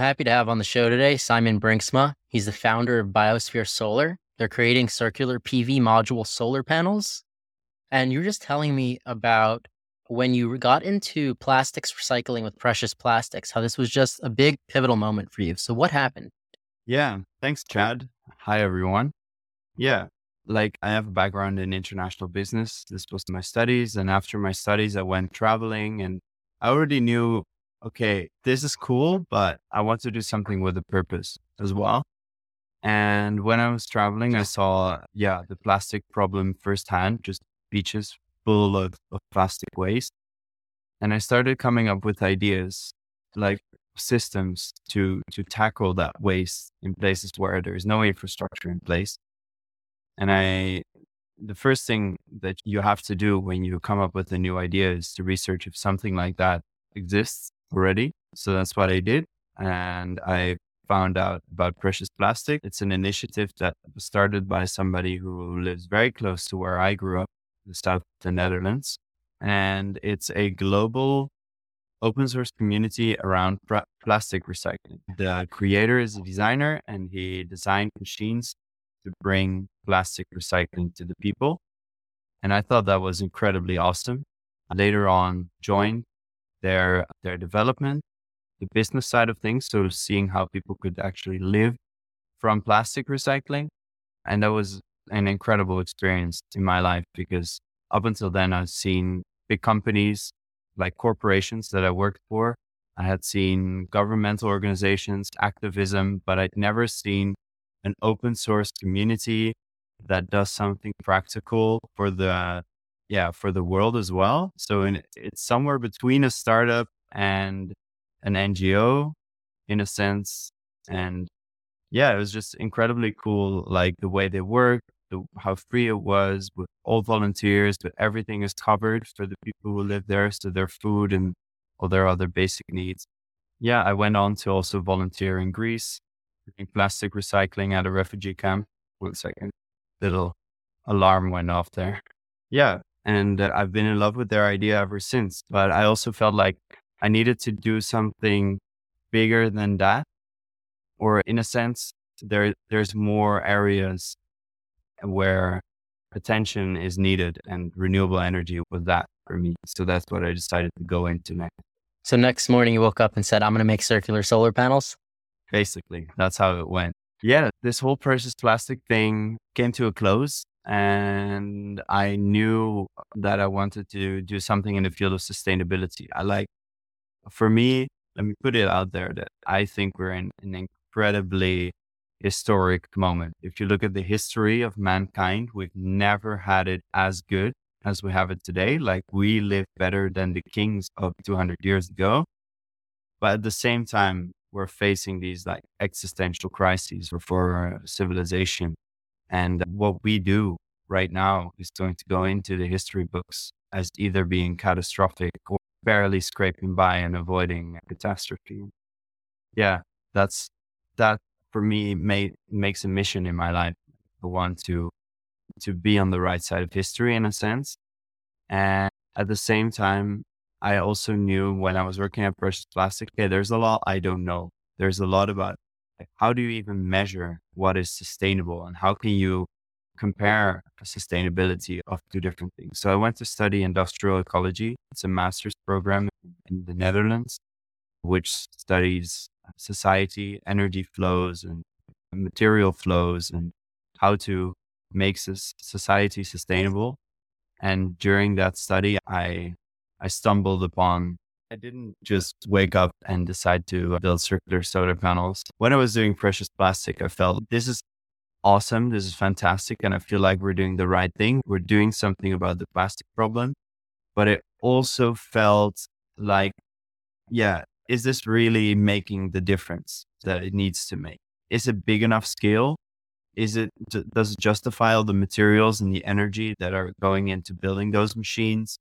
happy to have on the show today Siemen Brinksma. He's the founder of Biosphere Solar. They're creating circular PV module solar panels. And you're just telling me about when you got into plastics recycling with precious plastics, how this was just a big pivotal moment for you. So, what happened? Yeah, thanks, Chad. Hi, everyone. Yeah, like I have a background in international business. This was my studies. And after my studies, I went traveling and I already knew okay, this is cool, but I want to do something with a purpose as well. And when I was traveling, I saw, yeah, the plastic problem firsthand, just beaches full of, of plastic waste. And I started coming up with ideas like systems to, to tackle that waste in places where there is no infrastructure in place. And I, the first thing that you have to do when you come up with a new idea is to research if something like that exists already. So that's what I did. And I found out about Precious Plastic. It's an initiative that was started by somebody who lives very close to where I grew up, the south of the Netherlands. And it's a global open source community around pr- plastic recycling. The creator is a designer and he designed machines to bring plastic recycling to the people. And I thought that was incredibly awesome. Later on, joined their their development, the business side of things, so seeing how people could actually live from plastic recycling, and that was an incredible experience in my life because up until then I've seen big companies like corporations that I worked for. I had seen governmental organizations, activism, but I'd never seen an open source community that does something practical for the yeah, for the world as well. So in, it's somewhere between a startup and an NGO in a sense. And yeah, it was just incredibly cool. Like the way they work, the, how free it was with all volunteers, but everything is covered for the people who live there. So their food and all their other basic needs. Yeah, I went on to also volunteer in Greece, doing plastic recycling at a refugee camp. One second, little alarm went off there. Yeah, and I've been in love with their idea ever since. But I also felt like I needed to do something bigger than that. Or in a sense, there there's more areas where attention is needed and renewable energy was that for me. So that's what I decided to go into next. So next morning you woke up and said, I'm going to make circular solar panels? Basically, that's how it went. Yeah, this whole precious plastic thing came to a close and I knew that I wanted to do something in the field of sustainability. I like, for me, let me put it out there that I think we're in an incredibly historic moment. If you look at the history of mankind, we've never had it as good as we have it today. Like we live better than the kings of 200 years ago. But at the same time, we're facing these like existential crises for our civilization and what we do right now is going to go into the history books as either being catastrophic or barely scraping by and avoiding catastrophe. Yeah, that's that for me makes a mission in my life. I want to to be on the right side of history in a sense. And at the same time, I also knew when I was working at Precious Plastic, there's a lot I don't know. There's a lot about how do you even measure what is sustainable and how can you compare sustainability of two different things? So I went to study industrial ecology. It's a master's program in the Netherlands, which studies society, energy flows, and material flows, and how to make society sustainable. And during that study, I I stumbled upon I didn't just wake up and decide to build circular solar panels. When I was doing precious plastic, I felt this is awesome. This is fantastic. And I feel like we're doing the right thing. We're doing something about the plastic problem. But it also felt like, yeah, is this really making the difference that it needs to make? Is it big enough scale? Is it, does it justify all the materials and the energy that are going into building those machines?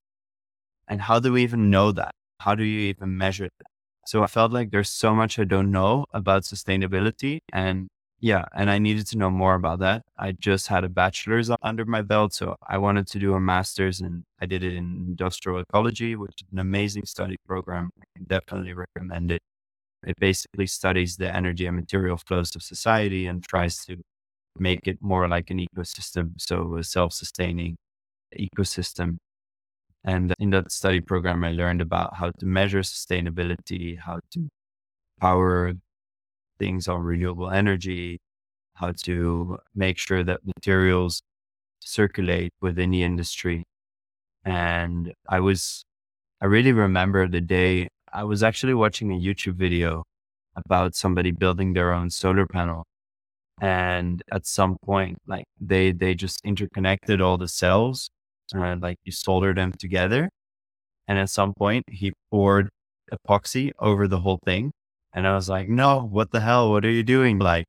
And how do we even know that? How do you even measure that? So I felt like there's so much I don't know about sustainability. And yeah, and I needed to know more about that. I just had a bachelor's under my belt. So I wanted to do a master's and I did it in industrial ecology, which is an amazing study program. I can definitely recommend it. It basically studies the energy and material flows of society and tries to make it more like an ecosystem. So a self-sustaining ecosystem. And in that study program, I learned about how to measure sustainability, how to power things on renewable energy, how to make sure that materials circulate within the industry. And I was, I really remember the day I was actually watching a YouTube video about somebody building their own solar panel. And at some point, like they, they just interconnected all the cells and like you solder them together. And at some point he poured epoxy over the whole thing. And I was like, no, what the hell? What are you doing? Like,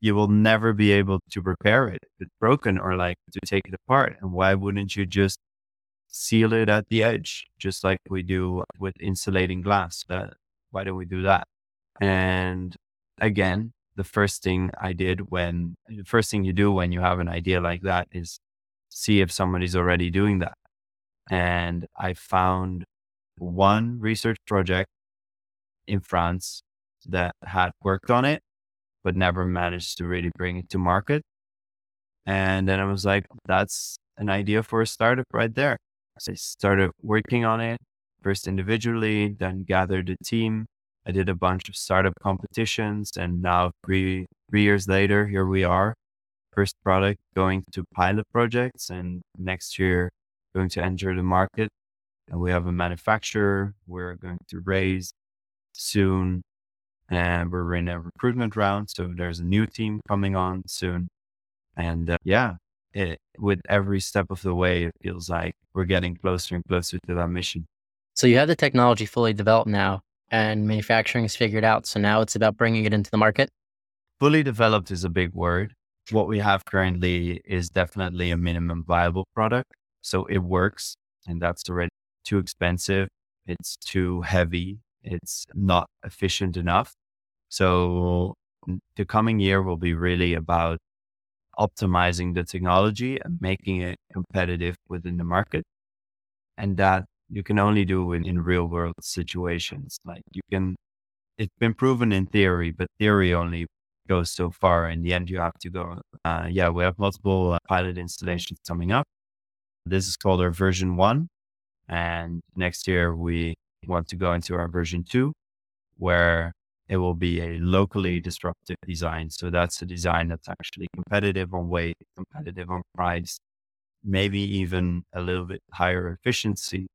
you will never be able to repair it it's broken or like to take it apart. And why wouldn't you just seal it at the edge, just like we do with insulating glass? That, why don't we do that? And again, the first thing I did when the first thing you do when you have an idea like that is see if somebody's already doing that. And I found one research project in France that had worked on it, but never managed to really bring it to market. And then I was like, that's an idea for a startup right there. So I started working on it first individually, then gathered a team. I did a bunch of startup competitions, and now three three years later, here we are. First product going to pilot projects, and next year going to enter the market. And we have a manufacturer. We're going to raise soon and we're in a recruitment round. So there's a new team coming on soon. And uh, yeah, it, with every step of the way, it feels like we're getting closer and closer to that mission. So you have the technology fully developed now and manufacturing is figured out. So now it's about bringing it into the market. Fully developed is a big word. What we have currently is definitely a minimum viable product. So it works and that's already too expensive. It's too heavy it's not efficient enough. So the coming year will be really about optimizing the technology and making it competitive within the market. And that you can only do in, in real world situations. Like you can, it's been proven in theory, but theory only goes so far. In the end, you have to go. Uh, yeah, we have multiple uh, pilot installations coming up. This is called our version one. And next year we want to go into our version two, where it will be a locally disruptive design. So that's a design that's actually competitive on weight, competitive on price, maybe even a little bit higher efficiency.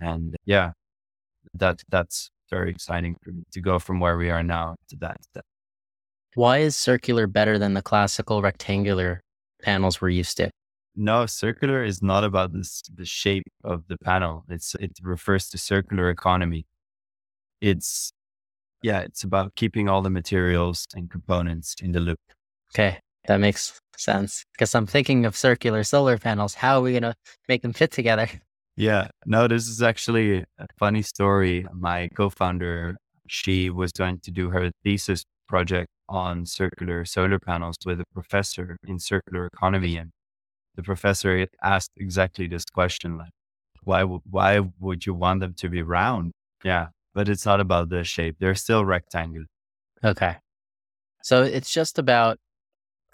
And yeah, that that's very exciting for me to go from where we are now to that step. Why is circular better than the classical rectangular panels we're used to? No, circular is not about this, the shape of the panel. It's it refers to circular economy. It's yeah, it's about keeping all the materials and components in the loop. Okay, that makes sense. Because I'm thinking of circular solar panels. How are we gonna make them fit together? Yeah, no, this is actually a funny story. My co-founder, she was going to do her thesis project on circular solar panels with a professor in circular economy and the professor asked exactly this question like why why would you want them to be round? Yeah but it's not about the shape they're still rectangular. Okay. So it's just about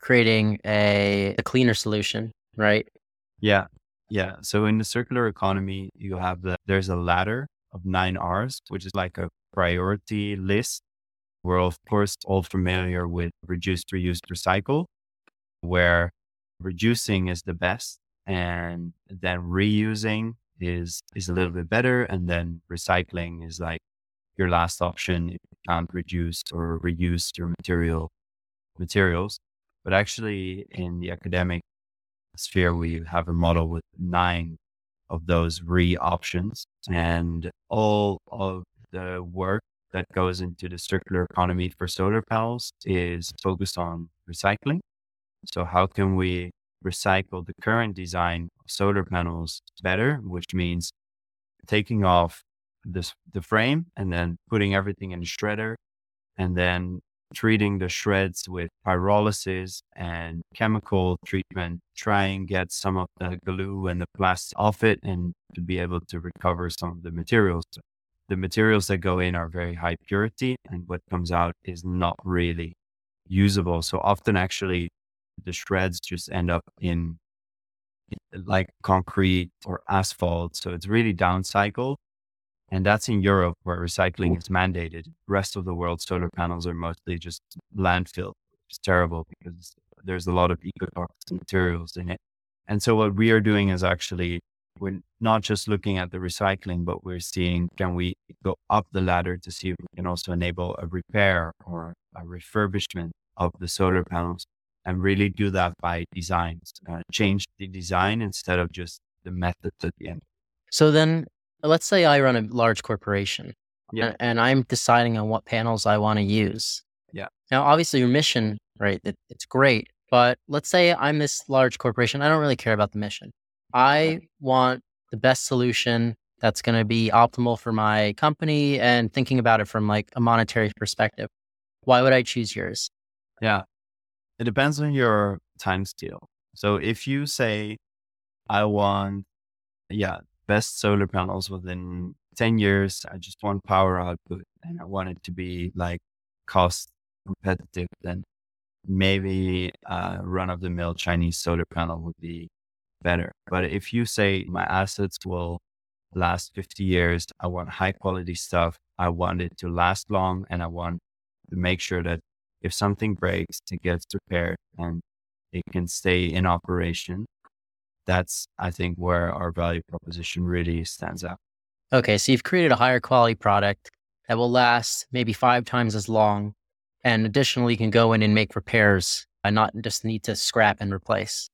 creating a, a cleaner solution right? Yeah yeah. So in the circular economy you have the there's a ladder of nine r's which is like a priority list we're of course all familiar with reduce reuse recycle where reducing is the best and then reusing is is a little bit better and then recycling is like your last option if you can't reduce or reuse your material materials. But actually in the academic sphere we have a model with nine of those re options and all of the work that goes into the circular economy for solar panels is focused on recycling so how can we recycle the current design of solar panels better, which means taking off this, the frame and then putting everything in a shredder and then treating the shreds with pyrolysis and chemical treatment, try and get some of the glue and the plastic off it and to be able to recover some of the materials. The materials that go in are very high purity and what comes out is not really usable. So often actually the shreds just end up in like concrete or asphalt. So it's really downcycled. And that's in Europe where recycling is mandated. Rest of the world, solar panels are mostly just landfill. It's terrible because there's a lot of ecotoxic materials in it. And so what we are doing is actually we're not just looking at the recycling, but we're seeing can we go up the ladder to see if we can also enable a repair or a refurbishment of the solar panels and really do that by designs, uh, change the design instead of just the methods at the end. So then let's say I run a large corporation yeah. and, and I'm deciding on what panels I want to use. Yeah. Now, obviously your mission, right? It, it's great, but let's say I'm this large corporation. I don't really care about the mission. I want the best solution that's going to be optimal for my company and thinking about it from like a monetary perspective. Why would I choose yours? Yeah. It depends on your time scale. So if you say, I want, yeah, best solar panels within 10 years, I just want power output and I want it to be like cost competitive, then maybe uh, a run of the mill Chinese solar panel would be better. But if you say my assets will last 50 years, I want high quality stuff. I want it to last long and I want to make sure that if something breaks, it gets repaired and it can stay in operation. That's, I think, where our value proposition really stands out. Okay. So you've created a higher quality product that will last maybe five times as long. And additionally, you can go in and make repairs and not just need to scrap and replace.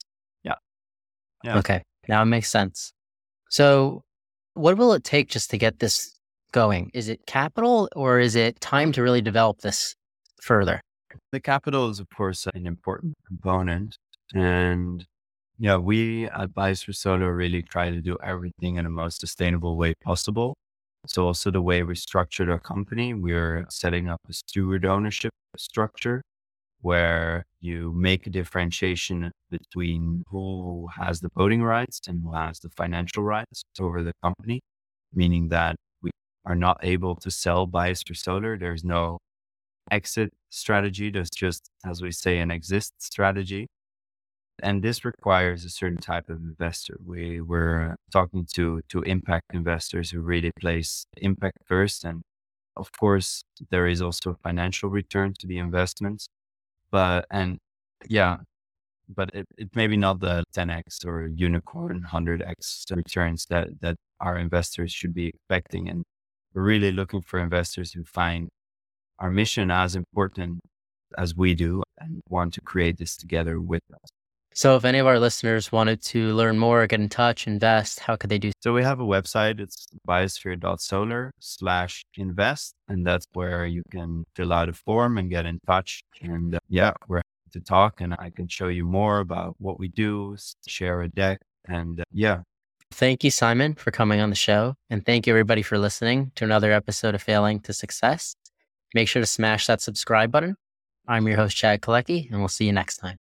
Yeah. Okay. Now it makes sense. So, what will it take just to get this going? Is it capital or is it time to really develop this further? The capital is, of course, an important component. And yeah, we at Biosphere Solar really try to do everything in the most sustainable way possible. So, also the way we structured our company, we're setting up a steward ownership structure where you make a differentiation between who has the voting rights and who has the financial rights over the company, meaning that we are not able to sell Biosphere Solar. There's no exit strategy. There's just, as we say, an exist strategy. And this requires a certain type of investor. We were talking to, to impact investors who really place impact first. And of course, there is also a financial return to the investments. But, and yeah, but it, it maybe not the 10x or unicorn 100x returns that, that our investors should be expecting. And we're really looking for investors who find our mission as important as we do and want to create this together with us. So, if any of our listeners wanted to learn more, get in touch, invest, how could they do? So, we have a website. It's biosphere.solar slash invest. And that's where you can fill out a form and get in touch. And uh, yeah, we're happy to talk and I can show you more about what we do, share a deck. And uh, yeah. Thank you, Siemen, for coming on the show. And thank you, everybody, for listening to another episode of Failing to Success. Make sure to smash that subscribe button. I'm your host, Chad Kalecki, and we'll see you next time.